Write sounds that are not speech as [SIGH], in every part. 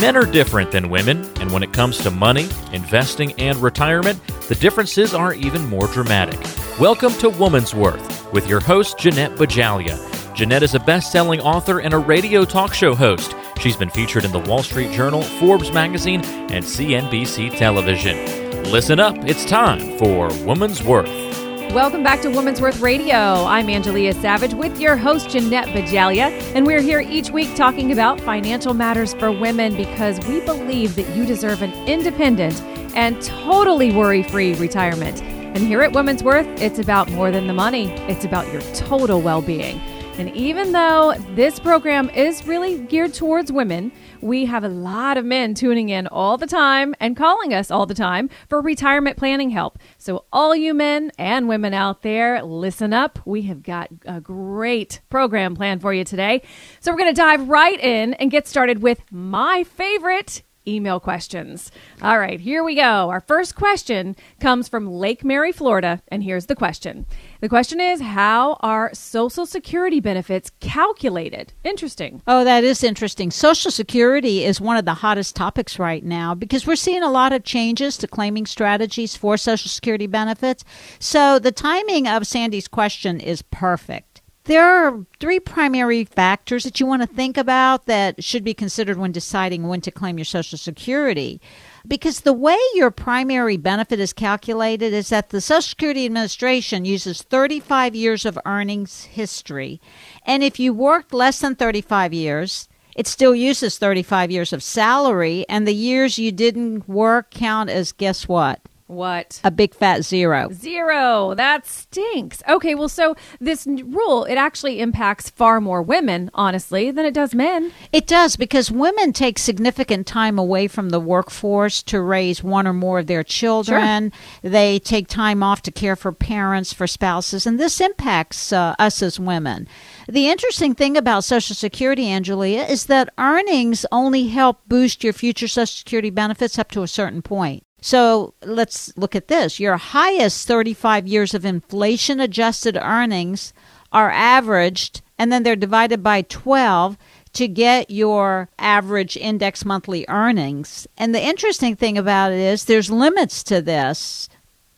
Men are different than women, and when it comes to money, investing, and retirement, the differences are even more dramatic. Welcome to Woman's Worth with your host, Jeanette Bajalia. Jeanette is a best selling author and a radio talk show host. She's been featured in the Wall Street Journal, Forbes magazine, and CNBC television. Listen up, it's time for Woman's Worth. Welcome back to Woman's Worth Radio. I'm Angelia Savage with your host, Jeanette Bajalia, and we're here each week talking about financial matters for women because we believe that you deserve an independent and totally worry free retirement. And here at Woman's Worth, it's about more than the money, it's about your total well being. And even though this program is really geared towards women, we have a lot of men tuning in all the time and calling us all the time for retirement planning help. So, all you men and women out there, listen up. We have got a great program planned for you today. So, we're going to dive right in and get started with my favorite email questions. All right, here we go. Our first question comes from Lake Mary, Florida, and here's the question. The question is How are Social Security benefits calculated? Interesting. Oh, that is interesting. Social Security is one of the hottest topics right now because we're seeing a lot of changes to claiming strategies for Social Security benefits. So the timing of Sandy's question is perfect. There are three primary factors that you want to think about that should be considered when deciding when to claim your Social Security. Because the way your primary benefit is calculated is that the Social Security Administration uses 35 years of earnings history. And if you worked less than 35 years, it still uses 35 years of salary, and the years you didn't work count as guess what? What? A big fat zero. Zero. That stinks. Okay, well, so this rule, it actually impacts far more women, honestly, than it does men. It does because women take significant time away from the workforce to raise one or more of their children. Sure. They take time off to care for parents, for spouses, and this impacts uh, us as women. The interesting thing about Social Security, Angelia, is that earnings only help boost your future Social Security benefits up to a certain point. So let's look at this. Your highest 35 years of inflation adjusted earnings are averaged and then they're divided by 12 to get your average index monthly earnings. And the interesting thing about it is there's limits to this.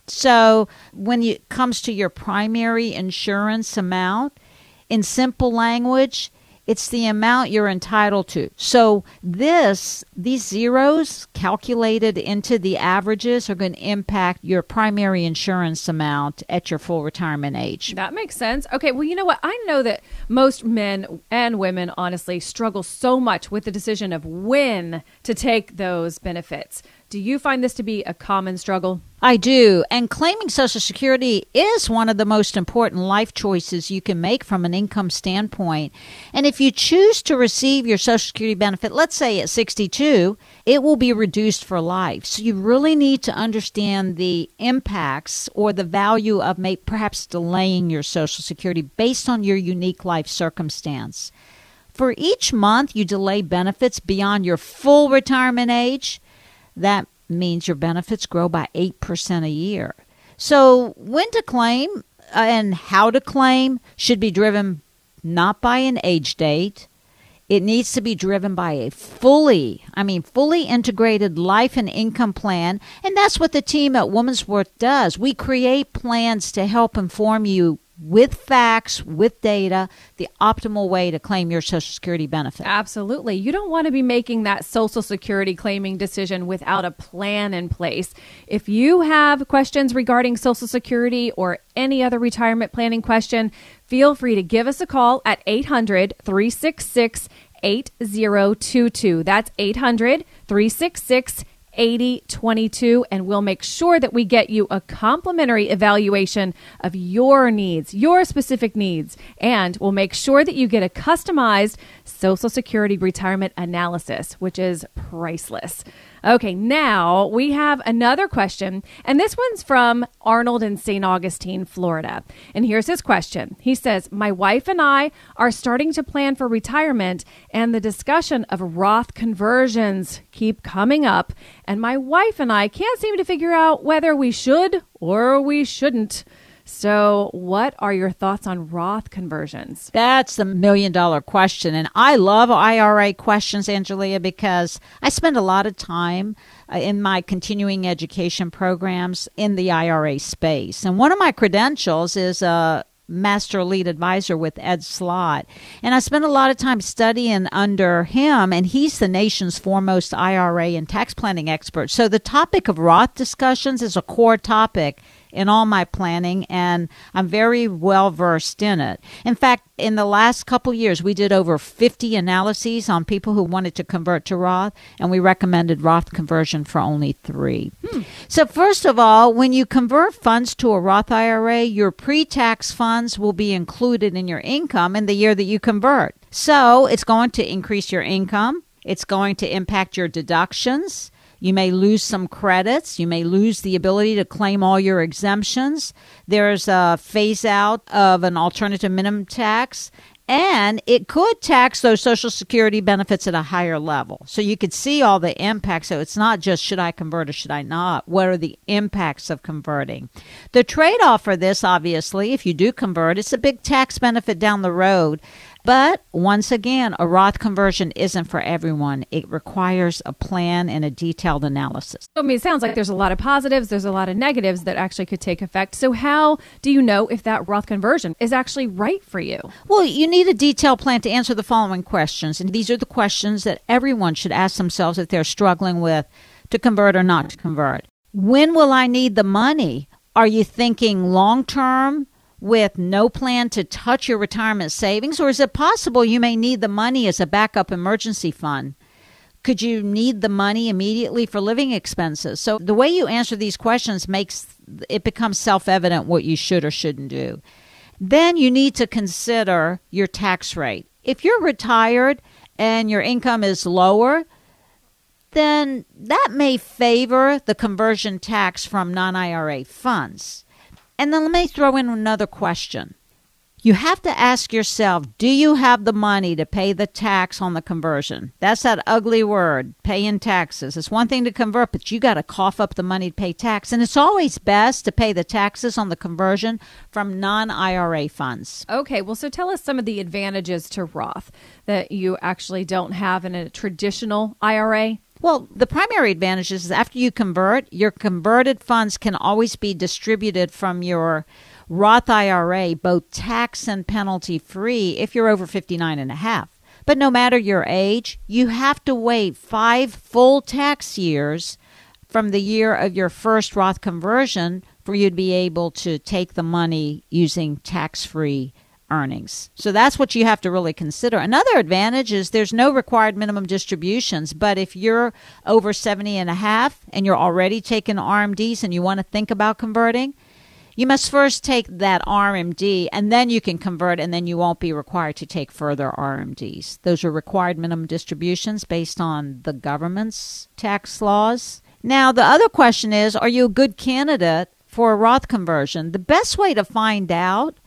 So when it comes to your primary insurance amount, in simple language, it's the amount you're entitled to. So this these zeros calculated into the averages are going to impact your primary insurance amount at your full retirement age. That makes sense. Okay, well you know what? I know that most men and women honestly struggle so much with the decision of when to take those benefits. Do you find this to be a common struggle? I do. And claiming Social Security is one of the most important life choices you can make from an income standpoint. And if you choose to receive your Social Security benefit, let's say at 62, it will be reduced for life. So you really need to understand the impacts or the value of may, perhaps delaying your Social Security based on your unique life circumstance. For each month you delay benefits beyond your full retirement age, that means your benefits grow by 8% a year. So, when to claim uh, and how to claim should be driven not by an age date. It needs to be driven by a fully, I mean, fully integrated life and income plan. And that's what the team at Woman's Worth does. We create plans to help inform you with facts, with data, the optimal way to claim your Social Security benefit. Absolutely. You don't want to be making that Social Security claiming decision without a plan in place. If you have questions regarding Social Security or any other retirement planning question, feel free to give us a call at 800 366 8022. That's 800 366 8022 and we'll make sure that we get you a complimentary evaluation of your needs, your specific needs, and we'll make sure that you get a customized Social Security retirement analysis, which is priceless. Okay, now we have another question, and this one's from Arnold in St. Augustine, Florida. And here's his question He says, My wife and I are starting to plan for retirement, and the discussion of Roth conversions keep coming up, and my wife and I can't seem to figure out whether we should or we shouldn't. So, what are your thoughts on Roth conversions? That's the million dollar question. And I love IRA questions, Angelia, because I spend a lot of time uh, in my continuing education programs in the IRA space. And one of my credentials is a master lead advisor with Ed Slott. And I spent a lot of time studying under him, and he's the nation's foremost IRA and tax planning expert. So the topic of Roth discussions is a core topic in all my planning, and I'm very well versed in it. In fact, in the last couple years, we did over 50 analyses on people who wanted to convert to Roth, and we recommended Roth conversion for only three. Hmm. So, first of all, when you convert funds to a Roth IRA, your pre tax funds will be included in your income in the year that you convert. So, it's going to increase your income. It's going to impact your deductions. You may lose some credits. You may lose the ability to claim all your exemptions. There's a phase out of an alternative minimum tax. And it could tax those Social Security benefits at a higher level. So you could see all the impacts. So it's not just should I convert or should I not? What are the impacts of converting? The trade off for this, obviously, if you do convert, it's a big tax benefit down the road. But once again, a Roth conversion isn't for everyone. It requires a plan and a detailed analysis. I mean, it sounds like there's a lot of positives, there's a lot of negatives that actually could take effect. So, how do you know if that Roth conversion is actually right for you? Well, you need a detailed plan to answer the following questions. And these are the questions that everyone should ask themselves if they're struggling with to convert or not to convert. When will I need the money? Are you thinking long term? With no plan to touch your retirement savings? Or is it possible you may need the money as a backup emergency fund? Could you need the money immediately for living expenses? So the way you answer these questions makes it becomes self-evident what you should or shouldn't do. Then you need to consider your tax rate. If you're retired and your income is lower, then that may favor the conversion tax from non IRA funds. And then let me throw in another question. You have to ask yourself do you have the money to pay the tax on the conversion? That's that ugly word, paying taxes. It's one thing to convert, but you got to cough up the money to pay tax. And it's always best to pay the taxes on the conversion from non IRA funds. Okay, well, so tell us some of the advantages to Roth that you actually don't have in a traditional IRA. Well, the primary advantage is after you convert, your converted funds can always be distributed from your Roth IRA, both tax and penalty free, if you're over 59 and a half. But no matter your age, you have to wait five full tax years from the year of your first Roth conversion for you to be able to take the money using tax free earnings. So that's what you have to really consider. Another advantage is there's no required minimum distributions, but if you're over 70 and a half and you're already taking RMDs and you want to think about converting, you must first take that RMD and then you can convert and then you won't be required to take further RMDs. Those are required minimum distributions based on the government's tax laws. Now, the other question is are you a good candidate for a Roth conversion? The best way to find out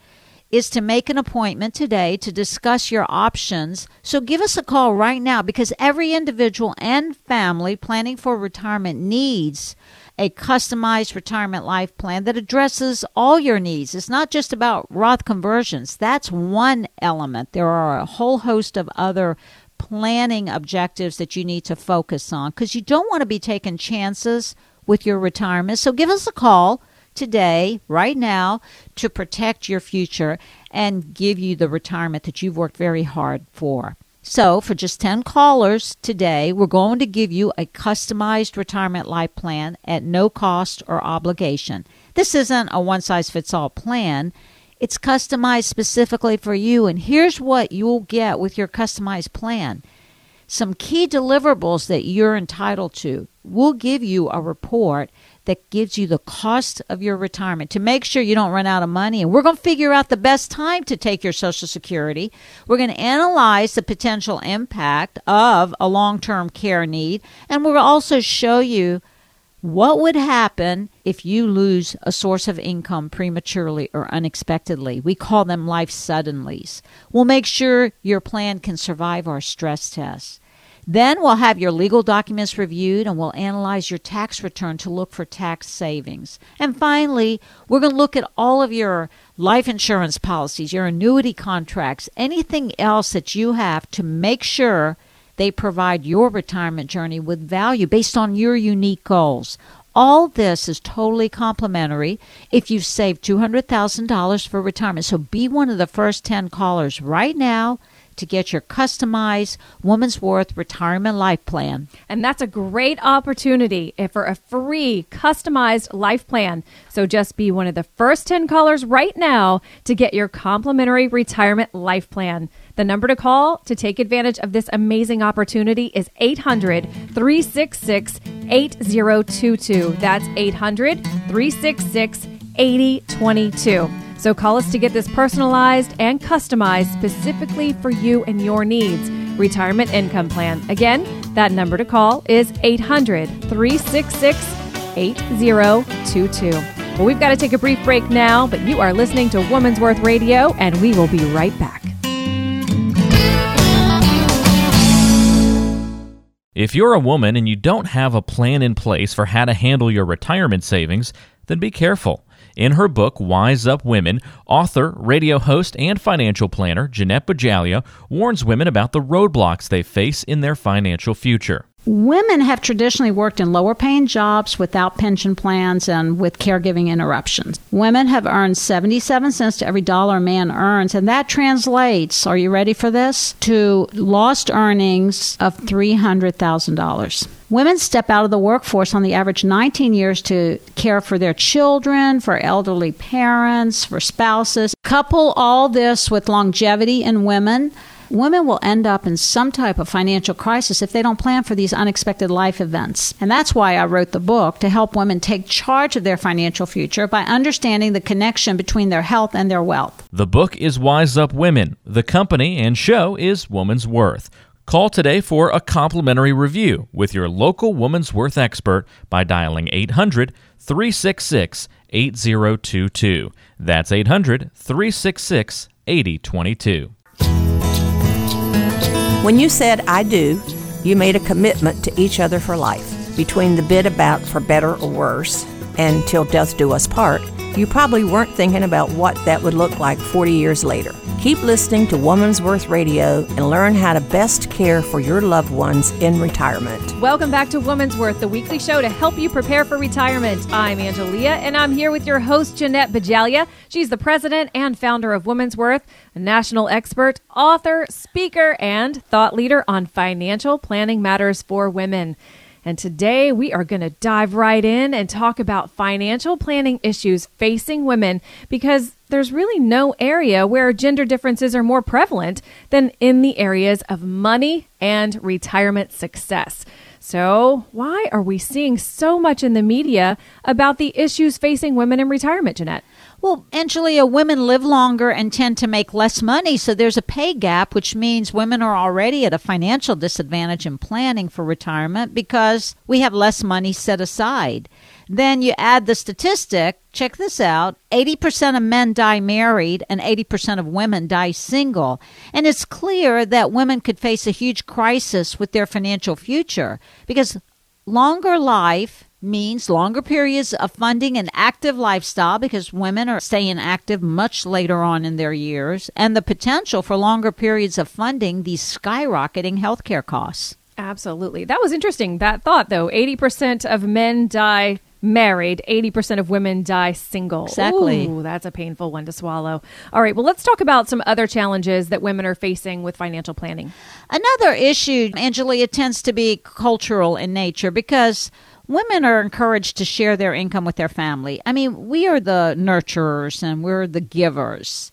is to make an appointment today to discuss your options. So give us a call right now because every individual and family planning for retirement needs a customized retirement life plan that addresses all your needs. It's not just about Roth conversions, that's one element. There are a whole host of other planning objectives that you need to focus on because you don't want to be taking chances with your retirement. So give us a call today, right now, to protect your future and give you the retirement that you've worked very hard for. So, for just 10 callers today, we're going to give you a customized retirement life plan at no cost or obligation. This isn't a one size fits all plan. It's customized specifically for you, and here's what you'll get with your customized plan some key deliverables that you're entitled to. We'll give you a report that gives you the cost of your retirement to make sure you don't run out of money. And we're going to figure out the best time to take your Social Security. We're going to analyze the potential impact of a long term care need. And we'll also show you what would happen if you lose a source of income prematurely or unexpectedly. We call them life suddenlies. We'll make sure your plan can survive our stress tests. Then we'll have your legal documents reviewed and we'll analyze your tax return to look for tax savings. And finally, we're going to look at all of your life insurance policies, your annuity contracts, anything else that you have to make sure they provide your retirement journey with value based on your unique goals. All this is totally complimentary if you've saved $200,000 for retirement. So be one of the first 10 callers right now to get your customized Woman's Worth retirement life plan. And that's a great opportunity for a free customized life plan. So just be one of the first 10 callers right now to get your complimentary retirement life plan. The number to call to take advantage of this amazing opportunity is 800 366 8022. That's 800 366 8022. So call us to get this personalized and customized specifically for you and your needs. Retirement Income Plan. Again, that number to call is 800 366 8022. Well, we've got to take a brief break now, but you are listening to Woman's Worth Radio, and we will be right back. If you're a woman and you don't have a plan in place for how to handle your retirement savings, then be careful. In her book, Wise Up Women, author, radio host, and financial planner Jeanette Bajalia warns women about the roadblocks they face in their financial future. Women have traditionally worked in lower paying jobs without pension plans and with caregiving interruptions. Women have earned 77 cents to every dollar a man earns, and that translates, are you ready for this? To lost earnings of $300,000. Women step out of the workforce on the average 19 years to care for their children, for elderly parents, for spouses. Couple all this with longevity in women women will end up in some type of financial crisis if they don't plan for these unexpected life events. And that's why I wrote the book to help women take charge of their financial future by understanding the connection between their health and their wealth. The book is Wise Up Women. The company and show is Woman's Worth. Call today for a complimentary review with your local Woman's Worth expert by dialing 800 366 8022. That's 800 366 8022. When you said I do, you made a commitment to each other for life. Between the bit about for better or worse and till death do us part, you probably weren't thinking about what that would look like 40 years later. Keep listening to Woman's Worth Radio and learn how to best care for your loved ones in retirement. Welcome back to Woman's Worth, the weekly show to help you prepare for retirement. I'm Angelia, and I'm here with your host, Jeanette Bajalia. She's the president and founder of Woman's Worth, a national expert, author, speaker, and thought leader on financial planning matters for women. And today we are going to dive right in and talk about financial planning issues facing women because there's really no area where gender differences are more prevalent than in the areas of money and retirement success. So, why are we seeing so much in the media about the issues facing women in retirement, Jeanette? Well, Angelia, women live longer and tend to make less money, so there's a pay gap, which means women are already at a financial disadvantage in planning for retirement because we have less money set aside. Then you add the statistic, check this out 80% of men die married and 80% of women die single. And it's clear that women could face a huge crisis with their financial future because longer life means longer periods of funding an active lifestyle because women are staying active much later on in their years, and the potential for longer periods of funding these skyrocketing healthcare costs. Absolutely. That was interesting, that thought, though. 80% of men die married, 80% of women die single. Exactly. Ooh, that's a painful one to swallow. All right, well, let's talk about some other challenges that women are facing with financial planning. Another issue, Angelia, tends to be cultural in nature because women are encouraged to share their income with their family. I mean, we are the nurturers and we're the givers.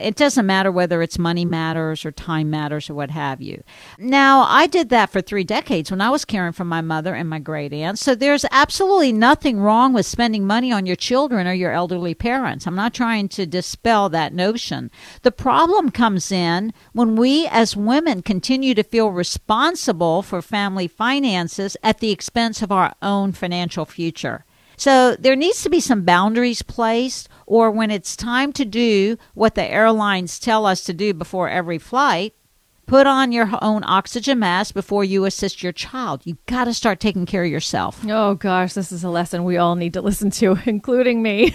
It doesn't matter whether it's money matters or time matters or what have you. Now, I did that for three decades when I was caring for my mother and my great aunt. So there's absolutely nothing wrong with spending money on your children or your elderly parents. I'm not trying to dispel that notion. The problem comes in when we as women continue to feel responsible for family finances at the expense of our own financial future. So there needs to be some boundaries placed, or when it's time to do what the airlines tell us to do before every flight, Put on your own oxygen mask before you assist your child. You've got to start taking care of yourself. Oh gosh, this is a lesson we all need to [LAUGHS] listen to, including me.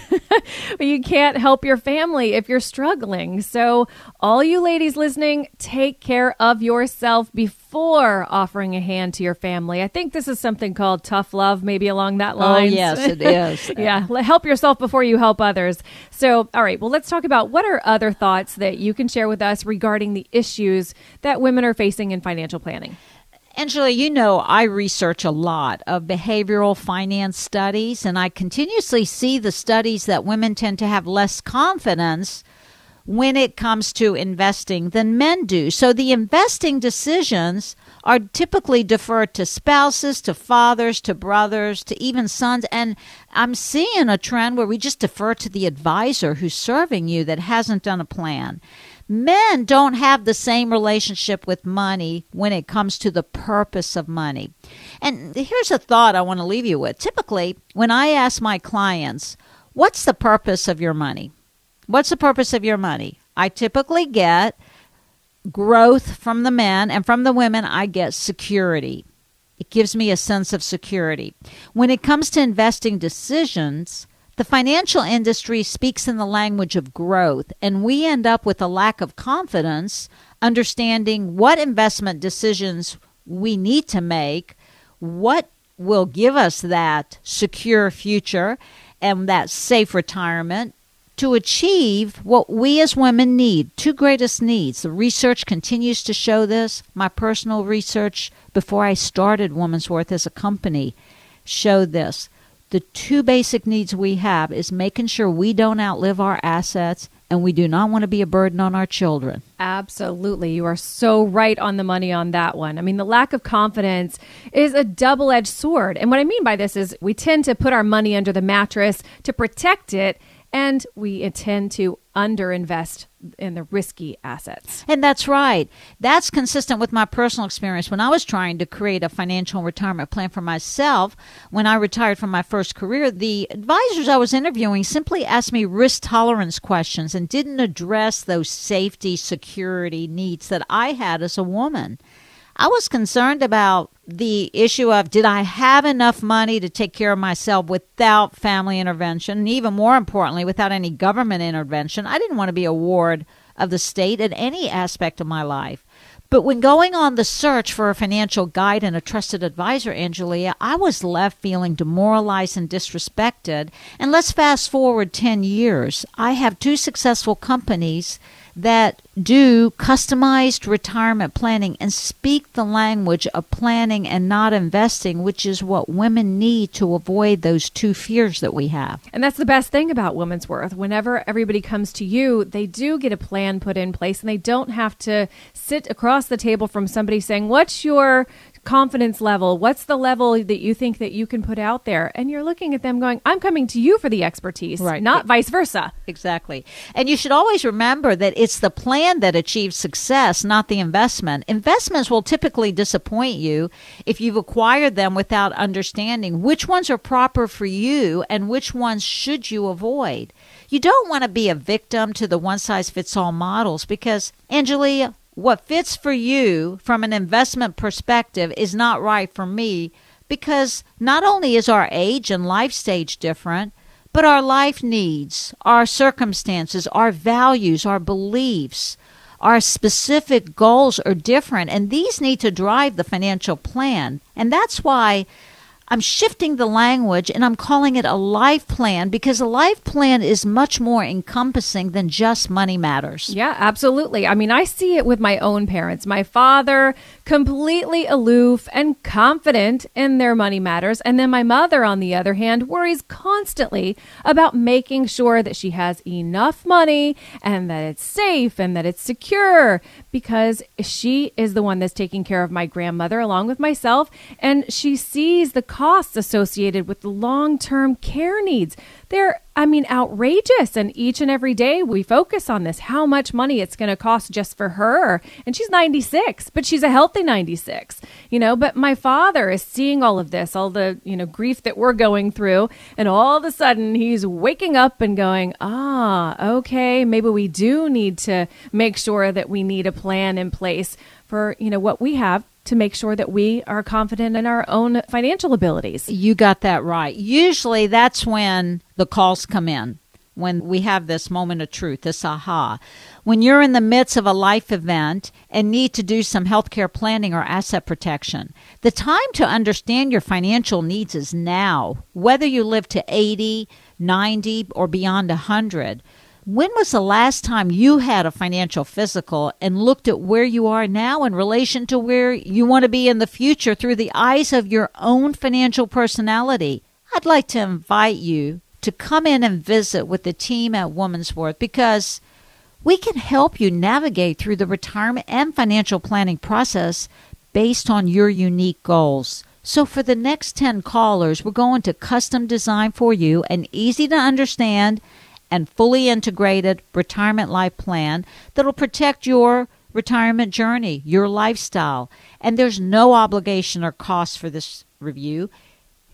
but [LAUGHS] you can't help your family if you're struggling. So, all you ladies listening, take care of yourself before offering a hand to your family. I think this is something called tough love, maybe along that line. Oh, yes, it [LAUGHS] is. yeah, help yourself before you help others. So, all right, well, let's talk about what are other thoughts that you can share with us regarding the issues that women are facing in financial planning. Angela, you know I research a lot of behavioral finance studies, and I continuously see the studies that women tend to have less confidence when it comes to investing than men do. So the investing decisions are typically deferred to spouses, to fathers, to brothers, to even sons. And I'm seeing a trend where we just defer to the advisor who's serving you that hasn't done a plan men don't have the same relationship with money when it comes to the purpose of money. And here's a thought I want to leave you with. Typically, when I ask my clients, What's the purpose of your money? What's the purpose of your money? I typically get growth from the men, and from the women, I get security. It gives me a sense of security. When it comes to investing decisions, the financial industry speaks in the language of growth, and we end up with a lack of confidence understanding what investment decisions we need to make, what will give us that secure future and that safe retirement to achieve what we as women need two greatest needs the research continues to show this my personal research before i started woman's worth as a company showed this the two basic needs we have is making sure we don't outlive our assets and we do not want to be a burden on our children. Absolutely. You are so right on the money on that one. I mean, the lack of confidence is a double edged sword. And what I mean by this is we tend to put our money under the mattress to protect it and we intend to underinvest in the risky assets. And that's right. That's consistent with my personal experience when I was trying to create a financial retirement plan for myself. When I retired from my first career, the advisors I was interviewing simply asked me risk tolerance questions and didn't address those safety security needs that I had as a woman. I was concerned about the issue of did I have enough money to take care of myself without family intervention, and even more importantly, without any government intervention. I didn't want to be a ward of the state in any aspect of my life. But when going on the search for a financial guide and a trusted advisor, Angelia, I was left feeling demoralized and disrespected. And let's fast forward 10 years. I have two successful companies that do customized retirement planning and speak the language of planning and not investing, which is what women need to avoid those two fears that we have. And that's the best thing about Women's Worth. Whenever everybody comes to you, they do get a plan put in place and they don't have to sit across the table from somebody saying, What's your confidence level? What's the level that you think that you can put out there? And you're looking at them going, I'm coming to you for the expertise, right. not vice versa. Exactly. And you should always remember that it's the plan that achieves success, not the investment. Investments will typically disappoint you if you've acquired them without understanding which ones are proper for you and which ones should you avoid. You don't want to be a victim to the one size fits all models because, Angelia, what fits for you from an investment perspective is not right for me because not only is our age and life stage different, but our life needs, our circumstances, our values, our beliefs, our specific goals are different, and these need to drive the financial plan. And that's why I'm shifting the language and I'm calling it a life plan because a life plan is much more encompassing than just money matters. Yeah, absolutely. I mean, I see it with my own parents. My father, completely aloof and confident in their money matters. And then my mother, on the other hand, worries constantly about making sure that she has enough money and that it's safe and that it's secure because she is the one that's taking care of my grandmother along with myself. And she sees the costs associated with the long term care needs. They're, I mean, outrageous. And each and every day we focus on this how much money it's going to cost just for her. And she's 96, but she's a healthy 96, you know. But my father is seeing all of this, all the, you know, grief that we're going through. And all of a sudden he's waking up and going, ah, okay, maybe we do need to make sure that we need a plan in place for, you know, what we have to make sure that we are confident in our own financial abilities. You got that right. Usually that's when the calls come in, when we have this moment of truth, this aha. When you're in the midst of a life event and need to do some healthcare planning or asset protection, the time to understand your financial needs is now, whether you live to 80, 90, or beyond 100. When was the last time you had a financial physical and looked at where you are now in relation to where you want to be in the future through the eyes of your own financial personality? I'd like to invite you to come in and visit with the team at Woman's Worth because we can help you navigate through the retirement and financial planning process based on your unique goals. So, for the next 10 callers, we're going to custom design for you an easy to understand and fully integrated retirement life plan that'll protect your retirement journey, your lifestyle. And there's no obligation or cost for this review.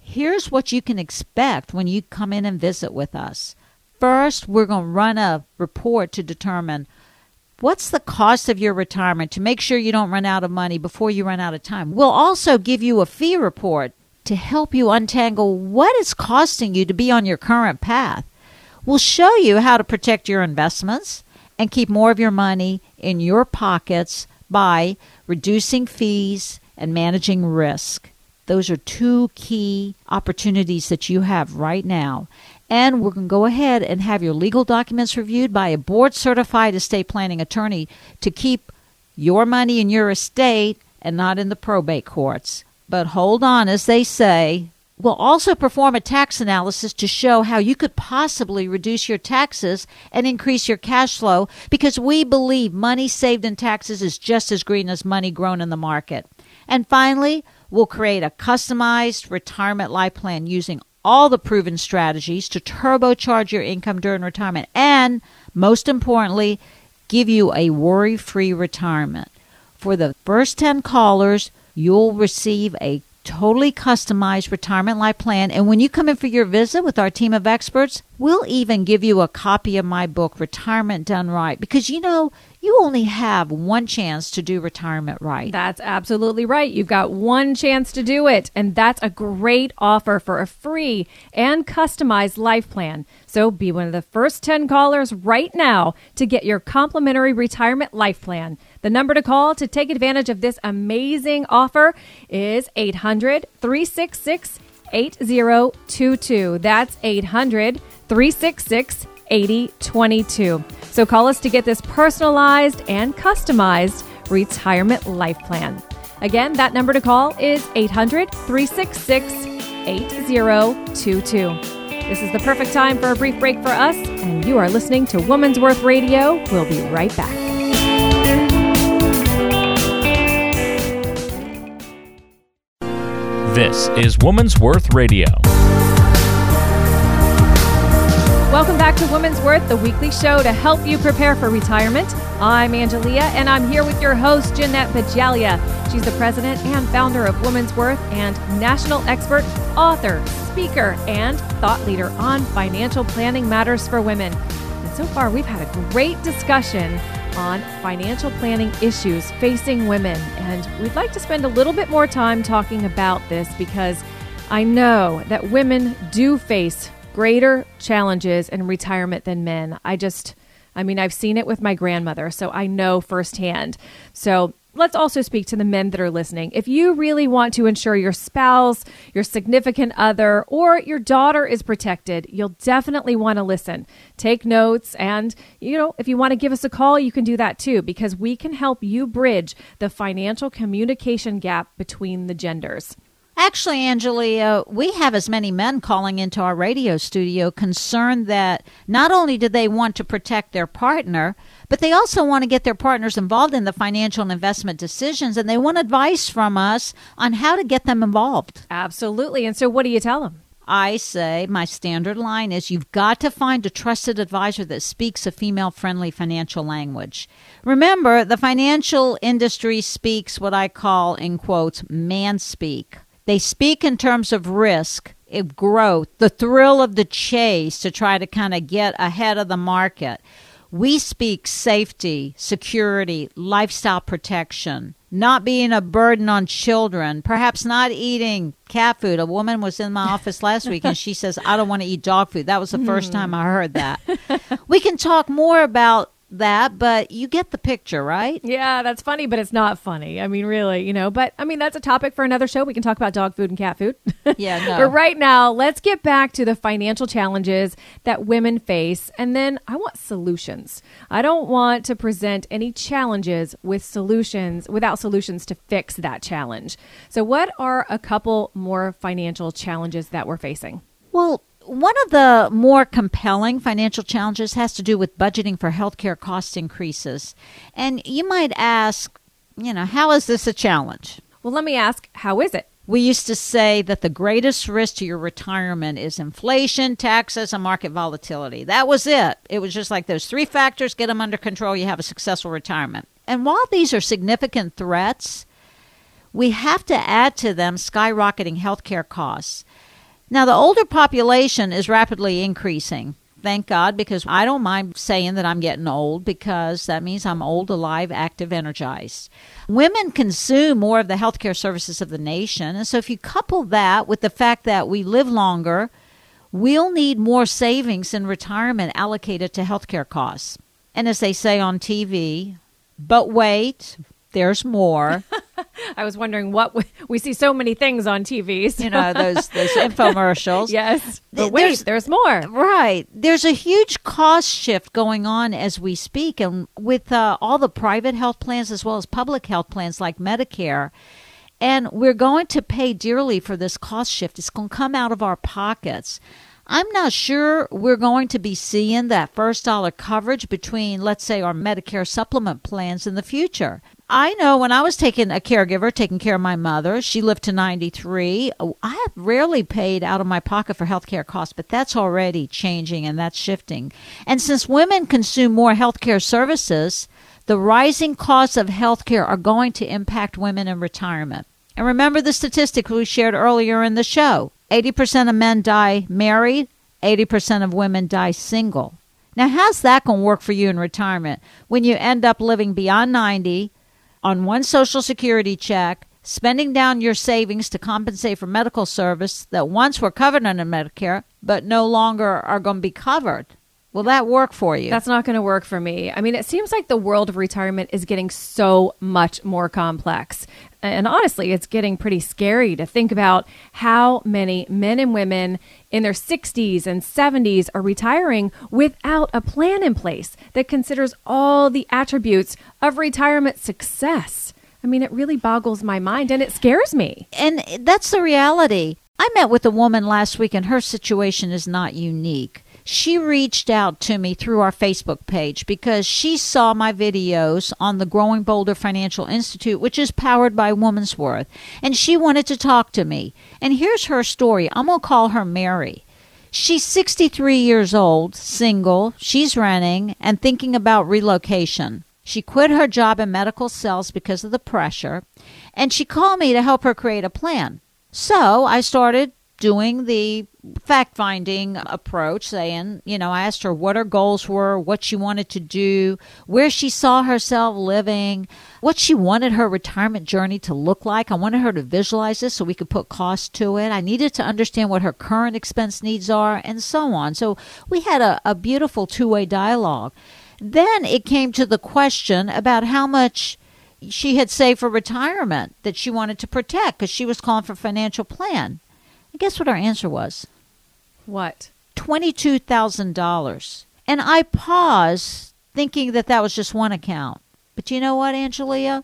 Here's what you can expect when you come in and visit with us. First, we're going to run a report to determine what's the cost of your retirement to make sure you don't run out of money before you run out of time. We'll also give you a fee report to help you untangle what it's costing you to be on your current path. We'll show you how to protect your investments and keep more of your money in your pockets by reducing fees and managing risk. Those are two key opportunities that you have right now. And we're going to go ahead and have your legal documents reviewed by a board certified estate planning attorney to keep your money in your estate and not in the probate courts. But hold on, as they say, We'll also perform a tax analysis to show how you could possibly reduce your taxes and increase your cash flow because we believe money saved in taxes is just as green as money grown in the market. And finally, we'll create a customized retirement life plan using all the proven strategies to turbocharge your income during retirement and, most importantly, give you a worry free retirement. For the first 10 callers, you'll receive a totally customized retirement life plan. And when you come in for your visit with our team of experts, we'll even give you a copy of my book, Retirement Done Right, because you know, you only have one chance to do retirement right. That's absolutely right. You've got one chance to do it. And that's a great offer for a free and customized life plan. So be one of the first 10 callers right now to get your complimentary retirement life plan. The number to call to take advantage of this amazing offer is 800 366 8022. That's 800 366 8022. So call us to get this personalized and customized retirement life plan. Again, that number to call is 800 366 8022. This is the perfect time for a brief break for us, and you are listening to Woman's Worth Radio. We'll be right back. This is Woman's Worth Radio. Welcome back to Women's Worth, the weekly show to help you prepare for retirement. I'm Angelia, and I'm here with your host, Jeanette Bajalia. She's the president and founder of Women's Worth and national expert, author, speaker, and thought leader on financial planning matters for women. And so far, we've had a great discussion on financial planning issues facing women. And we'd like to spend a little bit more time talking about this because I know that women do face greater challenges in retirement than men. I just, I mean, I've seen it with my grandmother, so I know firsthand. So let's also speak to the men that are listening. If you really want to ensure your spouse, your significant other, or your daughter is protected, you'll definitely want to listen. Take notes, and you know, if you want to give us a call, you can do that too, because we can help you bridge the financial communication gap between the genders. Actually, Angelia, we have as many men calling into our radio studio concerned that not only do they want to protect their partner, but they also want to get their partners involved in the financial and investment decisions, and they want advice from us on how to get them involved. Absolutely. And so, what do you tell them? I say my standard line is you've got to find a trusted advisor that speaks a female friendly financial language. Remember, the financial industry speaks what I call, in quotes, man speak. They speak in terms of risk, of growth, the thrill of the chase to try to kind of get ahead of the market. We speak safety, security, lifestyle protection, not being a burden on children, perhaps not eating cat food. A woman was in my office last week and she says, I don't want to eat dog food. That was the first hmm. time I heard that. we can talk more about that, but you get the picture, right? Yeah, that's funny, but it's not funny. I mean, really, you know. But I mean, that's a topic for another show. We can talk about dog food and cat food. [LAUGHS] Yeah, no. but right now, let's get back to the financial challenges that women face. And then I want solutions. I don't want to present any challenges with solutions without solutions to fix that challenge. So, what are a couple more financial challenges that we're facing? Well, one of the more compelling financial challenges has to do with budgeting for healthcare cost increases. And you might ask, you know, how is this a challenge? Well, let me ask, how is it? We used to say that the greatest risk to your retirement is inflation, taxes, and market volatility. That was it. It was just like those three factors, get them under control, you have a successful retirement. And while these are significant threats, we have to add to them skyrocketing healthcare costs. Now, the older population is rapidly increasing. Thank God, because I don't mind saying that I'm getting old because that means I'm old, alive, active, energized. Women consume more of the healthcare services of the nation. And so, if you couple that with the fact that we live longer, we'll need more savings in retirement allocated to healthcare costs. And as they say on TV, but wait, there's more. [LAUGHS] I was wondering what we, we see so many things on TV. So. you know those those [LAUGHS] infomercials. yes, but wait, there's- there's, more. Right. There's a huge cost shift going on as we speak, and with uh, all the private health plans as well as public health plans like Medicare. And we're going to pay dearly for this cost shift. It's going to come out of our pockets. I'm not sure we're going to be seeing that first dollar coverage between, let's say, our Medicare supplement plans in the future. I know when I was taking a caregiver, taking care of my mother, she lived to 93. I have rarely paid out of my pocket for healthcare costs, but that's already changing and that's shifting. And since women consume more healthcare services, the rising costs of healthcare are going to impact women in retirement. And remember the statistic we shared earlier in the show 80% of men die married, 80% of women die single. Now, how's that going to work for you in retirement when you end up living beyond 90 on one Social Security check, spending down your savings to compensate for medical service that once were covered under Medicare but no longer are going to be covered? Will that work for you? That's not going to work for me. I mean, it seems like the world of retirement is getting so much more complex. And honestly, it's getting pretty scary to think about how many men and women in their 60s and 70s are retiring without a plan in place that considers all the attributes of retirement success. I mean, it really boggles my mind and it scares me. and that's the reality. I met with a woman last week, and her situation is not unique. She reached out to me through our Facebook page because she saw my videos on the Growing Bolder Financial Institute, which is powered by Woman's Worth, and she wanted to talk to me. And here's her story. I'm going to call her Mary. She's 63 years old, single, she's renting, and thinking about relocation. She quit her job in medical sales because of the pressure, and she called me to help her create a plan. So I started doing the fact finding approach, saying, you know, I asked her what her goals were, what she wanted to do, where she saw herself living, what she wanted her retirement journey to look like. I wanted her to visualize this so we could put cost to it. I needed to understand what her current expense needs are, and so on. So we had a, a beautiful two way dialogue. Then it came to the question about how much she had saved for retirement that she wanted to protect because she was calling for financial plan. Guess what our answer was? What? $22,000. And I paused thinking that that was just one account. But you know what, Angelia?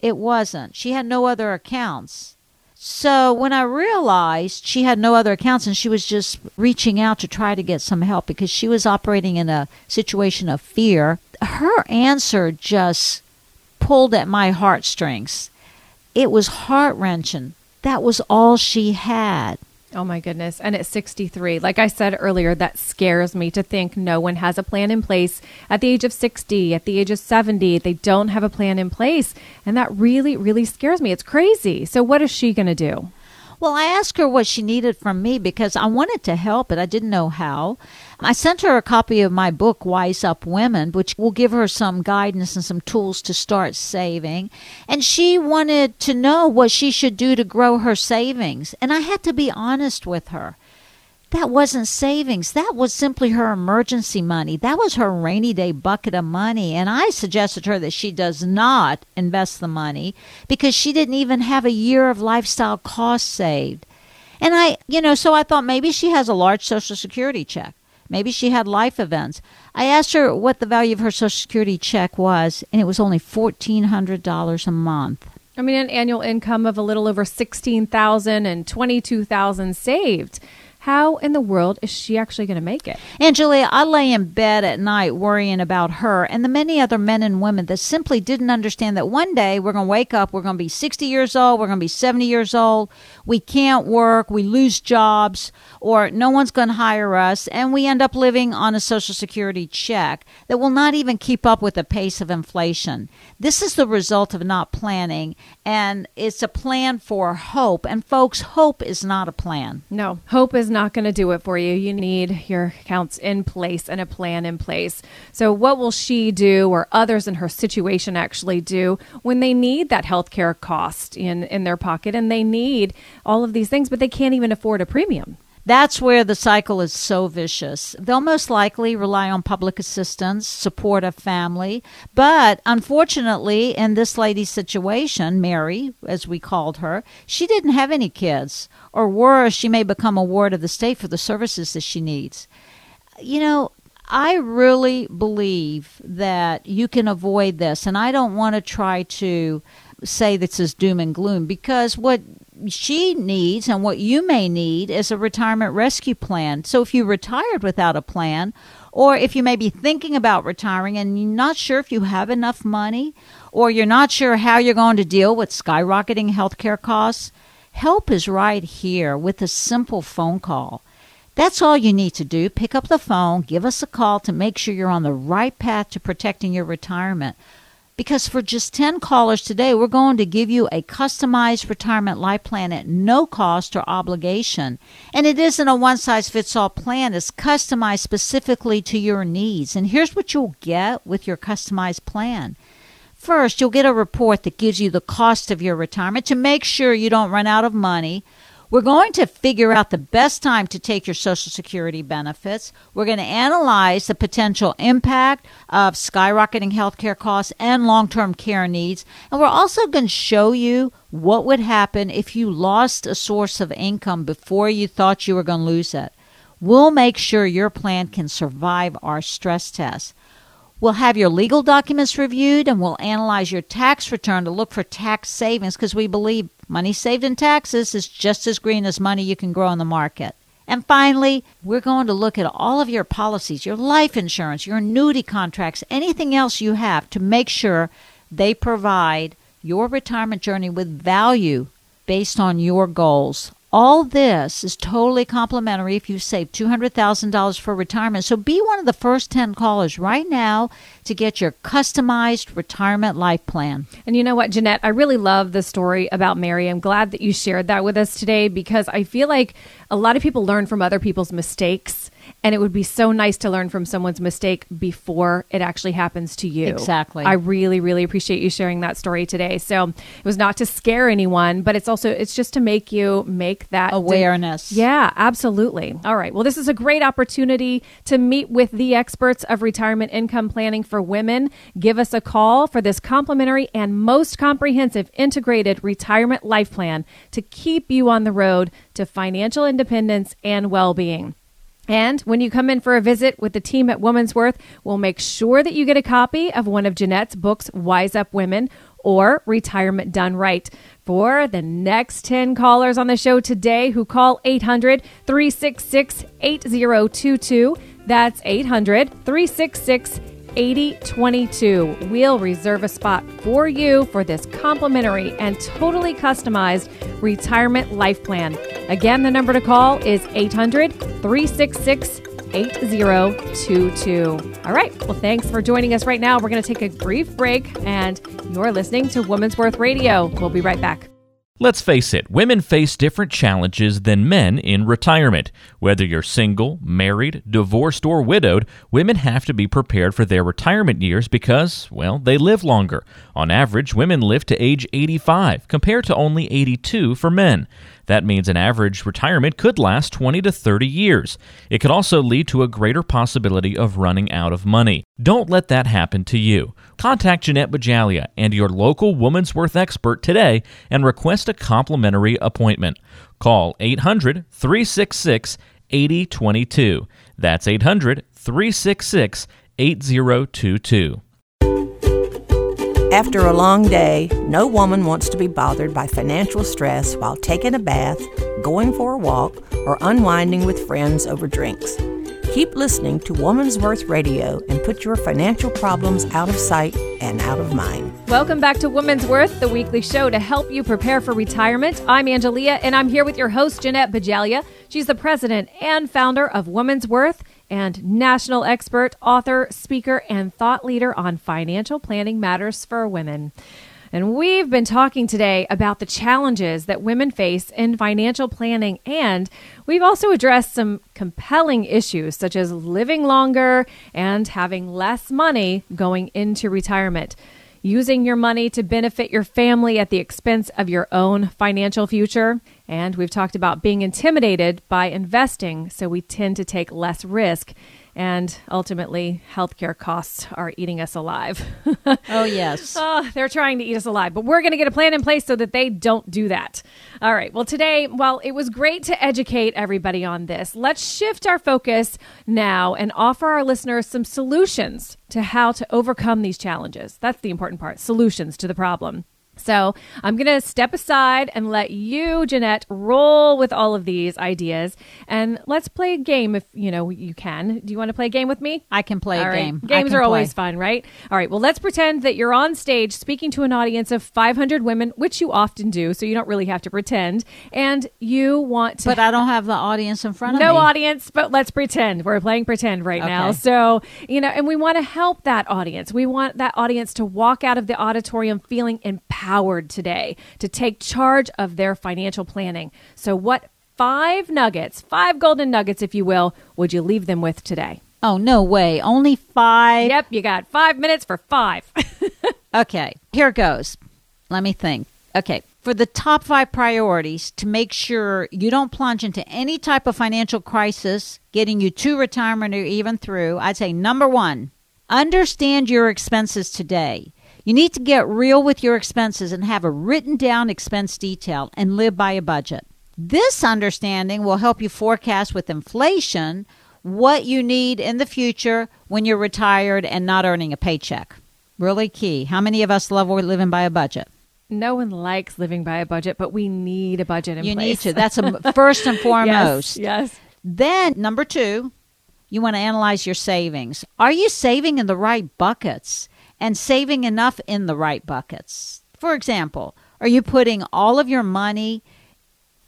It wasn't. She had no other accounts. So when I realized she had no other accounts and she was just reaching out to try to get some help because she was operating in a situation of fear, her answer just pulled at my heartstrings. It was heart wrenching. That was all she had. Oh my goodness. And at 63, like I said earlier, that scares me to think no one has a plan in place at the age of 60, at the age of 70. They don't have a plan in place. And that really, really scares me. It's crazy. So, what is she going to do? Well, I asked her what she needed from me because I wanted to help, but I didn't know how. I sent her a copy of my book, Wise Up Women, which will give her some guidance and some tools to start saving. And she wanted to know what she should do to grow her savings. And I had to be honest with her that wasn't savings. That was simply her emergency money. That was her rainy day bucket of money. And I suggested to her that she does not invest the money because she didn't even have a year of lifestyle costs saved. And I, you know, so I thought maybe she has a large Social Security check. Maybe she had life events. I asked her what the value of her Social Security check was, and it was only $1,400 a month. I mean, an annual income of a little over 16000 and 22000 saved. How in the world is she actually going to make it? Angelia, I lay in bed at night worrying about her and the many other men and women that simply didn't understand that one day we're going to wake up, we're going to be 60 years old, we're going to be 70 years old, we can't work, we lose jobs, or no one's going to hire us, and we end up living on a Social Security check that will not even keep up with the pace of inflation. This is the result of not planning, and it's a plan for hope. And folks, hope is not a plan. No, hope is not going to do it for you. You need your accounts in place and a plan in place. So, what will she do or others in her situation actually do when they need that healthcare cost in, in their pocket and they need all of these things, but they can't even afford a premium? That's where the cycle is so vicious. They'll most likely rely on public assistance, support of family. But unfortunately, in this lady's situation, Mary, as we called her, she didn't have any kids. Or worse, she may become a ward of the state for the services that she needs. You know, I really believe that you can avoid this. And I don't want to try to say this is doom and gloom because what she needs and what you may need is a retirement rescue plan. So if you retired without a plan, or if you may be thinking about retiring and you're not sure if you have enough money, or you're not sure how you're going to deal with skyrocketing healthcare costs, help is right here with a simple phone call. That's all you need to do. Pick up the phone, give us a call to make sure you're on the right path to protecting your retirement because for just 10 callers today, we're going to give you a customized retirement life plan at no cost or obligation. And it isn't a one size fits all plan, it's customized specifically to your needs. And here's what you'll get with your customized plan. First, you'll get a report that gives you the cost of your retirement to make sure you don't run out of money we're going to figure out the best time to take your Social Security benefits. We're going to analyze the potential impact of skyrocketing healthcare costs and long term care needs. And we're also going to show you what would happen if you lost a source of income before you thought you were going to lose it. We'll make sure your plan can survive our stress test. We'll have your legal documents reviewed and we'll analyze your tax return to look for tax savings because we believe money saved in taxes is just as green as money you can grow in the market. And finally, we're going to look at all of your policies, your life insurance, your annuity contracts, anything else you have to make sure they provide your retirement journey with value based on your goals. All this is totally complimentary if you save $200,000 for retirement. So be one of the first 10 callers right now to get your customized retirement life plan. And you know what, Jeanette, I really love the story about Mary. I'm glad that you shared that with us today because I feel like a lot of people learn from other people's mistakes and it would be so nice to learn from someone's mistake before it actually happens to you. Exactly. I really, really appreciate you sharing that story today. So it was not to scare anyone, but it's also it's just to make you make that awareness. De- yeah, absolutely. All right. Well, this is a great opportunity to meet with the experts of retirement income planning for women. Give us a call for this complimentary and most comprehensive integrated retirement life plan to keep you on the road to financial independence and well-being. And when you come in for a visit with the team at Woman's Worth, we'll make sure that you get a copy of one of Jeanette's books, Wise Up Women or Retirement Done Right. For the next 10 callers on the show today who call 800 366 8022, that's 800 366 8022. We'll reserve a spot for you for this complimentary and totally customized retirement life plan. Again, the number to call is 800 366 8022. All right. Well, thanks for joining us right now. We're going to take a brief break, and you're listening to Woman's Worth Radio. We'll be right back. Let's face it, women face different challenges than men in retirement. Whether you're single, married, divorced, or widowed, women have to be prepared for their retirement years because, well, they live longer. On average, women live to age 85, compared to only 82 for men. That means an average retirement could last 20 to 30 years. It could also lead to a greater possibility of running out of money. Don't let that happen to you. Contact Jeanette Bajalia and your local Woman's Worth expert today and request a complimentary appointment. Call 800 366 8022. That's 800 366 8022. After a long day, no woman wants to be bothered by financial stress while taking a bath, going for a walk, or unwinding with friends over drinks. Keep listening to Woman's Worth Radio and put your financial problems out of sight and out of mind. Welcome back to Woman's Worth, the weekly show to help you prepare for retirement. I'm Angelia, and I'm here with your host, Jeanette Bajalia. She's the president and founder of Woman's Worth and national expert, author, speaker, and thought leader on financial planning matters for women. And we've been talking today about the challenges that women face in financial planning, and we've also addressed some compelling issues such as living longer and having less money going into retirement using your money to benefit your family at the expense of your own financial future. And we've talked about being intimidated by investing, so we tend to take less risk and ultimately healthcare costs are eating us alive. [LAUGHS] oh yes. Oh, [LAUGHS] they're trying to eat us alive, but we're going to get a plan in place so that they don't do that. All right. Well, today, while it was great to educate everybody on this, let's shift our focus now and offer our listeners some solutions to how to overcome these challenges. That's the important part. Solutions to the problem. So I'm going to step aside and let you, Jeanette, roll with all of these ideas, and let's play a game if you know you can. Do you want to play a game with me? I can play all a right. game. Games are always fun, right? All right. Well, let's pretend that you're on stage speaking to an audience of 500 women, which you often do, so you don't really have to pretend. And you want to, but I don't have the audience in front of no me. No audience, but let's pretend we're playing pretend right okay. now. So you know, and we want to help that audience. We want that audience to walk out of the auditorium feeling empowered empowered today to take charge of their financial planning. So, what five nuggets, five golden nuggets, if you will, would you leave them with today? Oh, no way. Only five? Yep, you got five minutes for five. [LAUGHS] okay, here goes. Let me think. Okay, for the top five priorities to make sure you don't plunge into any type of financial crisis, getting you to retirement or even through, I'd say number one, understand your expenses today. You need to get real with your expenses and have a written down expense detail and live by a budget. This understanding will help you forecast with inflation what you need in the future when you're retired and not earning a paycheck. Really key. How many of us love living by a budget? No one likes living by a budget, but we need a budget in you place. need to. [LAUGHS] That's a, first and [LAUGHS] foremost. yes, yes. Then, number two, you want to analyze your savings. Are you saving in the right buckets? And saving enough in the right buckets. For example, are you putting all of your money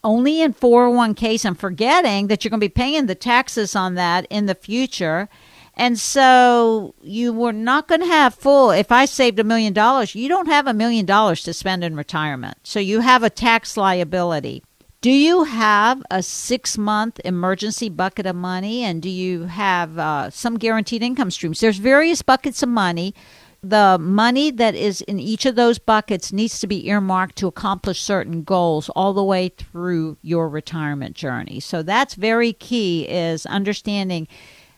only in 401ks and forgetting that you're going to be paying the taxes on that in the future? And so you were not going to have full. If I saved a million dollars, you don't have a million dollars to spend in retirement. So you have a tax liability. Do you have a six month emergency bucket of money? And do you have uh, some guaranteed income streams? There's various buckets of money the money that is in each of those buckets needs to be earmarked to accomplish certain goals all the way through your retirement journey. So that's very key is understanding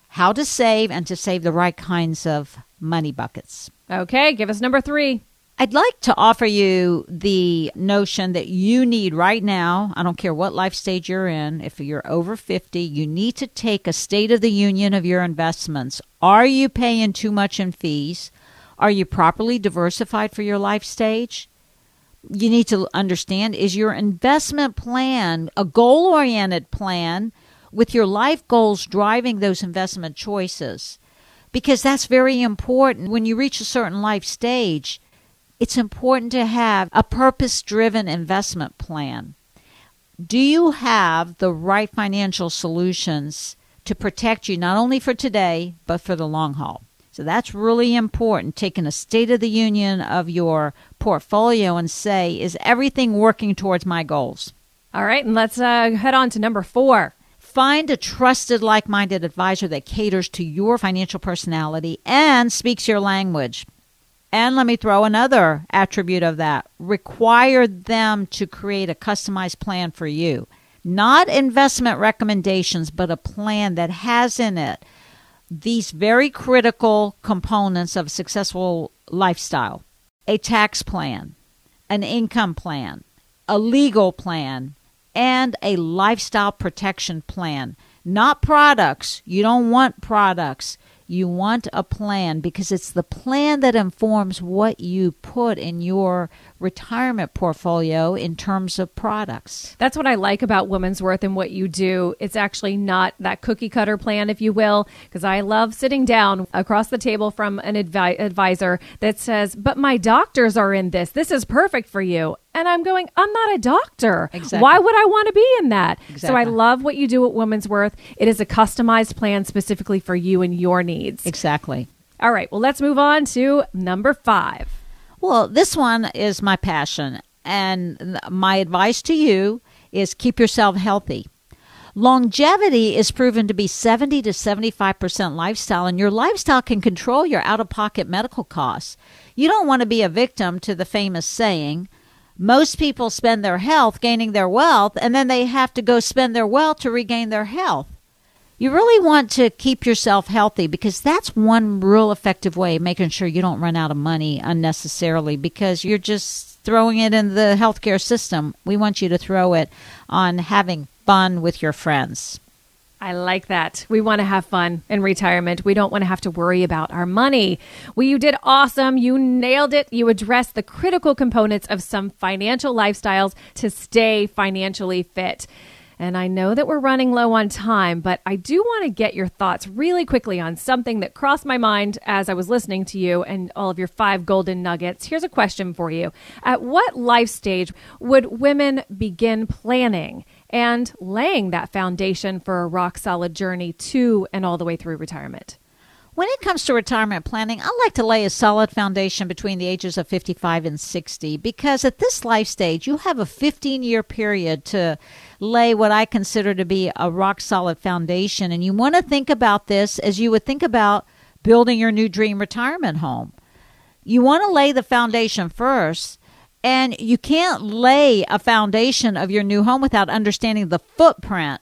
how to save and to save the right kinds of money buckets. Okay, give us number 3. I'd like to offer you the notion that you need right now, I don't care what life stage you're in, if you're over 50, you need to take a state of the union of your investments. Are you paying too much in fees? Are you properly diversified for your life stage? You need to understand is your investment plan a goal oriented plan with your life goals driving those investment choices? Because that's very important. When you reach a certain life stage, it's important to have a purpose driven investment plan. Do you have the right financial solutions to protect you not only for today, but for the long haul? So that's really important, taking a state of the union of your portfolio and say, is everything working towards my goals? All right, and let's uh, head on to number four. Find a trusted, like minded advisor that caters to your financial personality and speaks your language. And let me throw another attribute of that require them to create a customized plan for you. Not investment recommendations, but a plan that has in it these very critical components of a successful lifestyle a tax plan, an income plan, a legal plan, and a lifestyle protection plan. Not products. You don't want products. You want a plan because it's the plan that informs what you put in your retirement portfolio in terms of products. That's what I like about Women's Worth and what you do. It's actually not that cookie cutter plan, if you will, because I love sitting down across the table from an advi- advisor that says, But my doctors are in this. This is perfect for you. And I'm going, I'm not a doctor. Exactly. Why would I want to be in that? Exactly. So I love what you do at Women's Worth. It is a customized plan specifically for you and your needs. Exactly. All right, well, let's move on to number five. Well, this one is my passion. And my advice to you is keep yourself healthy. Longevity is proven to be 70 to 75% lifestyle, and your lifestyle can control your out of pocket medical costs. You don't want to be a victim to the famous saying, most people spend their health gaining their wealth, and then they have to go spend their wealth to regain their health. You really want to keep yourself healthy because that's one real effective way of making sure you don't run out of money unnecessarily because you're just throwing it in the healthcare system. We want you to throw it on having fun with your friends. I like that. We want to have fun in retirement. We don't want to have to worry about our money. Well, you did awesome. You nailed it. You addressed the critical components of some financial lifestyles to stay financially fit. And I know that we're running low on time, but I do want to get your thoughts really quickly on something that crossed my mind as I was listening to you and all of your five golden nuggets. Here's a question for you At what life stage would women begin planning? and laying that foundation for a rock solid journey to and all the way through retirement. When it comes to retirement planning, I like to lay a solid foundation between the ages of 55 and 60 because at this life stage, you have a 15 year period to lay what I consider to be a rock solid foundation. And you want to think about this as you would think about building your new dream retirement home. You want to lay the foundation first and you can't lay a foundation of your new home without understanding the footprint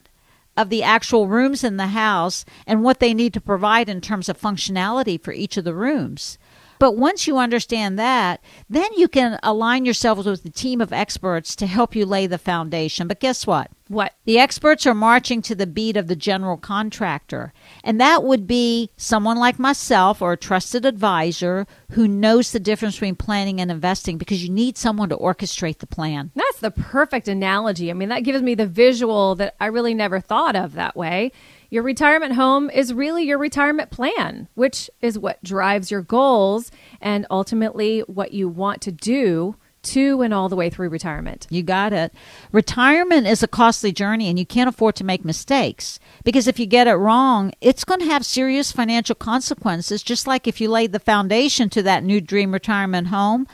of the actual rooms in the house and what they need to provide in terms of functionality for each of the rooms. But once you understand that, then you can align yourselves with a team of experts to help you lay the foundation. But guess what? What? The experts are marching to the beat of the general contractor. And that would be someone like myself or a trusted advisor who knows the difference between planning and investing because you need someone to orchestrate the plan. That's the perfect analogy. I mean, that gives me the visual that I really never thought of that way. Your retirement home is really your retirement plan, which is what drives your goals and ultimately what you want to do to and all the way through retirement. You got it. Retirement is a costly journey and you can't afford to make mistakes because if you get it wrong, it's going to have serious financial consequences, just like if you laid the foundation to that new dream retirement home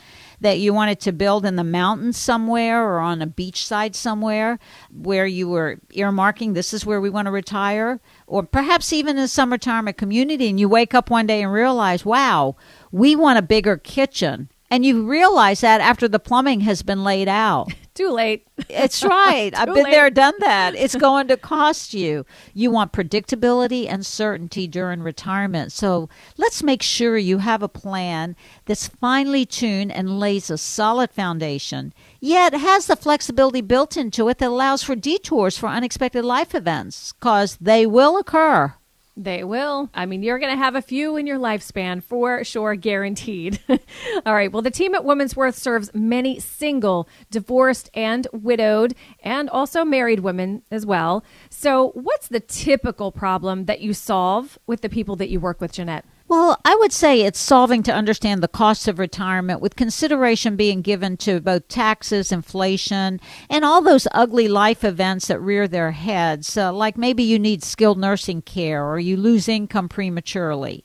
that you wanted to build in the mountains somewhere or on a beachside somewhere where you were earmarking this is where we want to retire? Or perhaps even in some retirement community and you wake up one day and realize wow we want a bigger kitchen and you realize that after the plumbing has been laid out [LAUGHS] Too late. it's [LAUGHS] right. I've been late. there, done that. [LAUGHS] It's going to cost you. You want predictability and certainty during retirement. So let's make sure you have a plan that's finely tuned and lays a solid foundation, yet has the flexibility built into it that allows for detours for unexpected life events, because they will occur. They will. I mean, you're going to have a few in your lifespan for sure, guaranteed. [LAUGHS] All right. Well, the team at Women's Worth serves many single, divorced, and widowed, and also married women as well. So, what's the typical problem that you solve with the people that you work with, Jeanette? Well, I would say it's solving to understand the costs of retirement with consideration being given to both taxes, inflation, and all those ugly life events that rear their heads, uh, like maybe you need skilled nursing care or you lose income prematurely.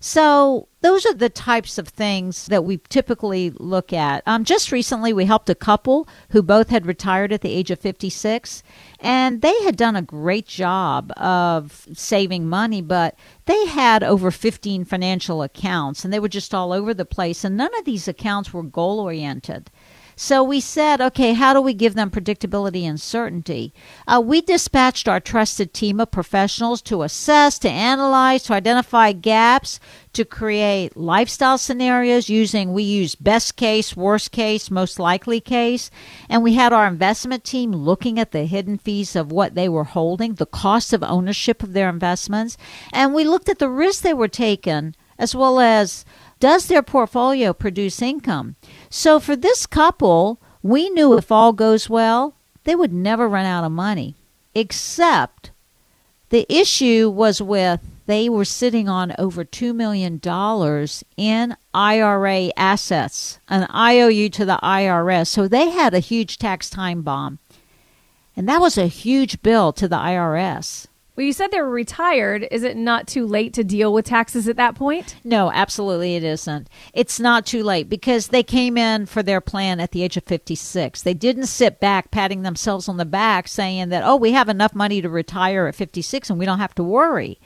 So, those are the types of things that we typically look at. Um, just recently, we helped a couple who both had retired at the age of 56, and they had done a great job of saving money, but they had over 15 financial accounts, and they were just all over the place, and none of these accounts were goal oriented. So we said, okay, how do we give them predictability and certainty? Uh, we dispatched our trusted team of professionals to assess, to analyze, to identify gaps, to create lifestyle scenarios using, we use best case, worst case, most likely case. And we had our investment team looking at the hidden fees of what they were holding, the cost of ownership of their investments. And we looked at the risks they were taking as well as does their portfolio produce income? So for this couple, we knew if all goes well, they would never run out of money. Except the issue was with they were sitting on over $2 million in IRA assets, an IOU to the IRS. So they had a huge tax time bomb. And that was a huge bill to the IRS. Well, you said they were retired. Is it not too late to deal with taxes at that point? No, absolutely it isn't. It's not too late because they came in for their plan at the age of 56. They didn't sit back patting themselves on the back saying that, oh, we have enough money to retire at 56 and we don't have to worry.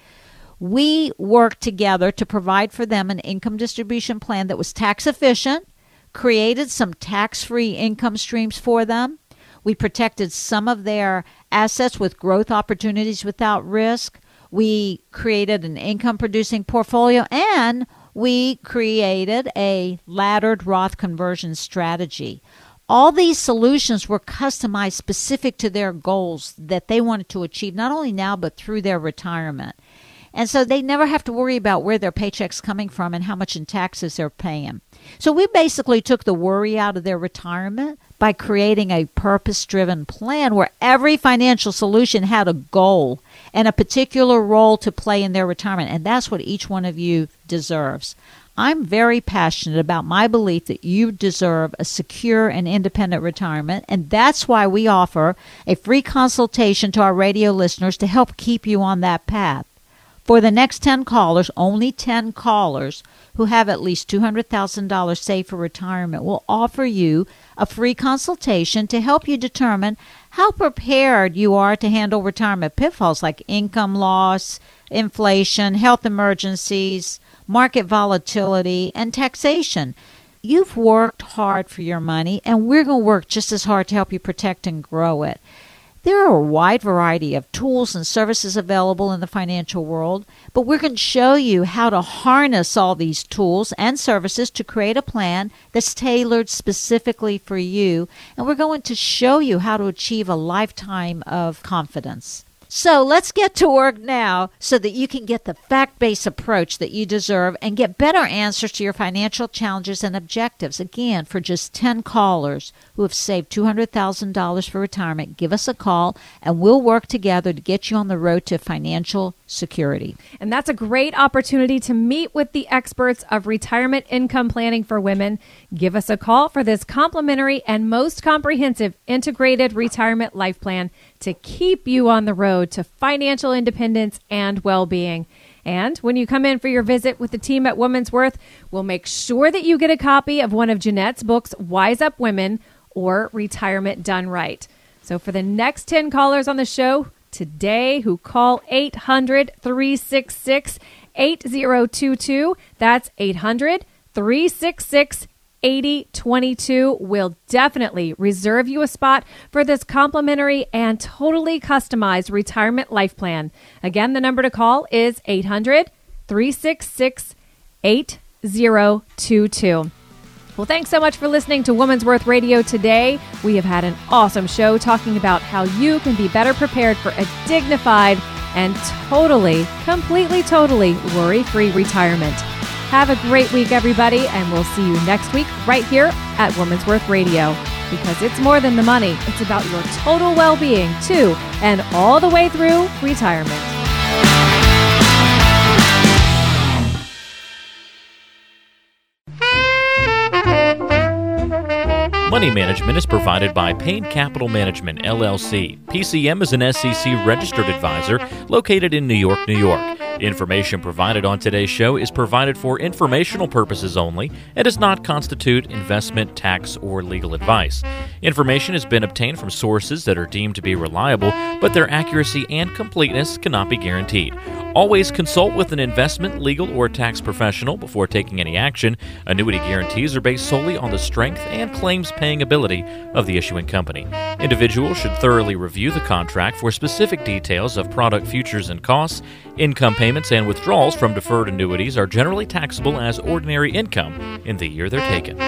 We worked together to provide for them an income distribution plan that was tax efficient, created some tax free income streams for them. We protected some of their assets with growth opportunities without risk. We created an income producing portfolio and we created a laddered Roth conversion strategy. All these solutions were customized specific to their goals that they wanted to achieve, not only now, but through their retirement. And so they never have to worry about where their paycheck's coming from and how much in taxes they're paying. So we basically took the worry out of their retirement by creating a purpose driven plan where every financial solution had a goal and a particular role to play in their retirement. And that's what each one of you deserves. I'm very passionate about my belief that you deserve a secure and independent retirement, and that's why we offer a free consultation to our radio listeners to help keep you on that path. For the next 10 callers, only 10 callers who have at least $200,000 saved for retirement will offer you a free consultation to help you determine how prepared you are to handle retirement pitfalls like income loss, inflation, health emergencies, market volatility, and taxation. You've worked hard for your money, and we're going to work just as hard to help you protect and grow it. There are a wide variety of tools and services available in the financial world, but we're going to show you how to harness all these tools and services to create a plan that's tailored specifically for you. And we're going to show you how to achieve a lifetime of confidence. So let's get to work now so that you can get the fact based approach that you deserve and get better answers to your financial challenges and objectives. Again, for just 10 callers who have saved $200,000 for retirement, give us a call and we'll work together to get you on the road to financial security. And that's a great opportunity to meet with the experts of retirement income planning for women. Give us a call for this complimentary and most comprehensive integrated retirement life plan to keep you on the road to financial independence and well being. And when you come in for your visit with the team at Woman's Worth, we'll make sure that you get a copy of one of Jeanette's books, Wise Up Women or Retirement Done Right. So for the next 10 callers on the show today who call 800 366 8022, that's 800 366 8022 will definitely reserve you a spot for this complimentary and totally customized retirement life plan. Again, the number to call is 800 366 8022. Well, thanks so much for listening to Woman's Worth Radio today. We have had an awesome show talking about how you can be better prepared for a dignified and totally, completely, totally worry free retirement. Have a great week, everybody, and we'll see you next week right here at Woman's Worth Radio. Because it's more than the money, it's about your total well being, too, and all the way through retirement. Money management is provided by Payne Capital Management, LLC. PCM is an SEC registered advisor located in New York, New York. Information provided on today's show is provided for informational purposes only and does not constitute investment, tax, or legal advice. Information has been obtained from sources that are deemed to be reliable, but their accuracy and completeness cannot be guaranteed. Always consult with an investment, legal, or tax professional before taking any action. Annuity guarantees are based solely on the strength and claims paying ability of the issuing company. Individuals should thoroughly review the contract for specific details of product futures and costs. Income payments and withdrawals from deferred annuities are generally taxable as ordinary income in the year they're taken.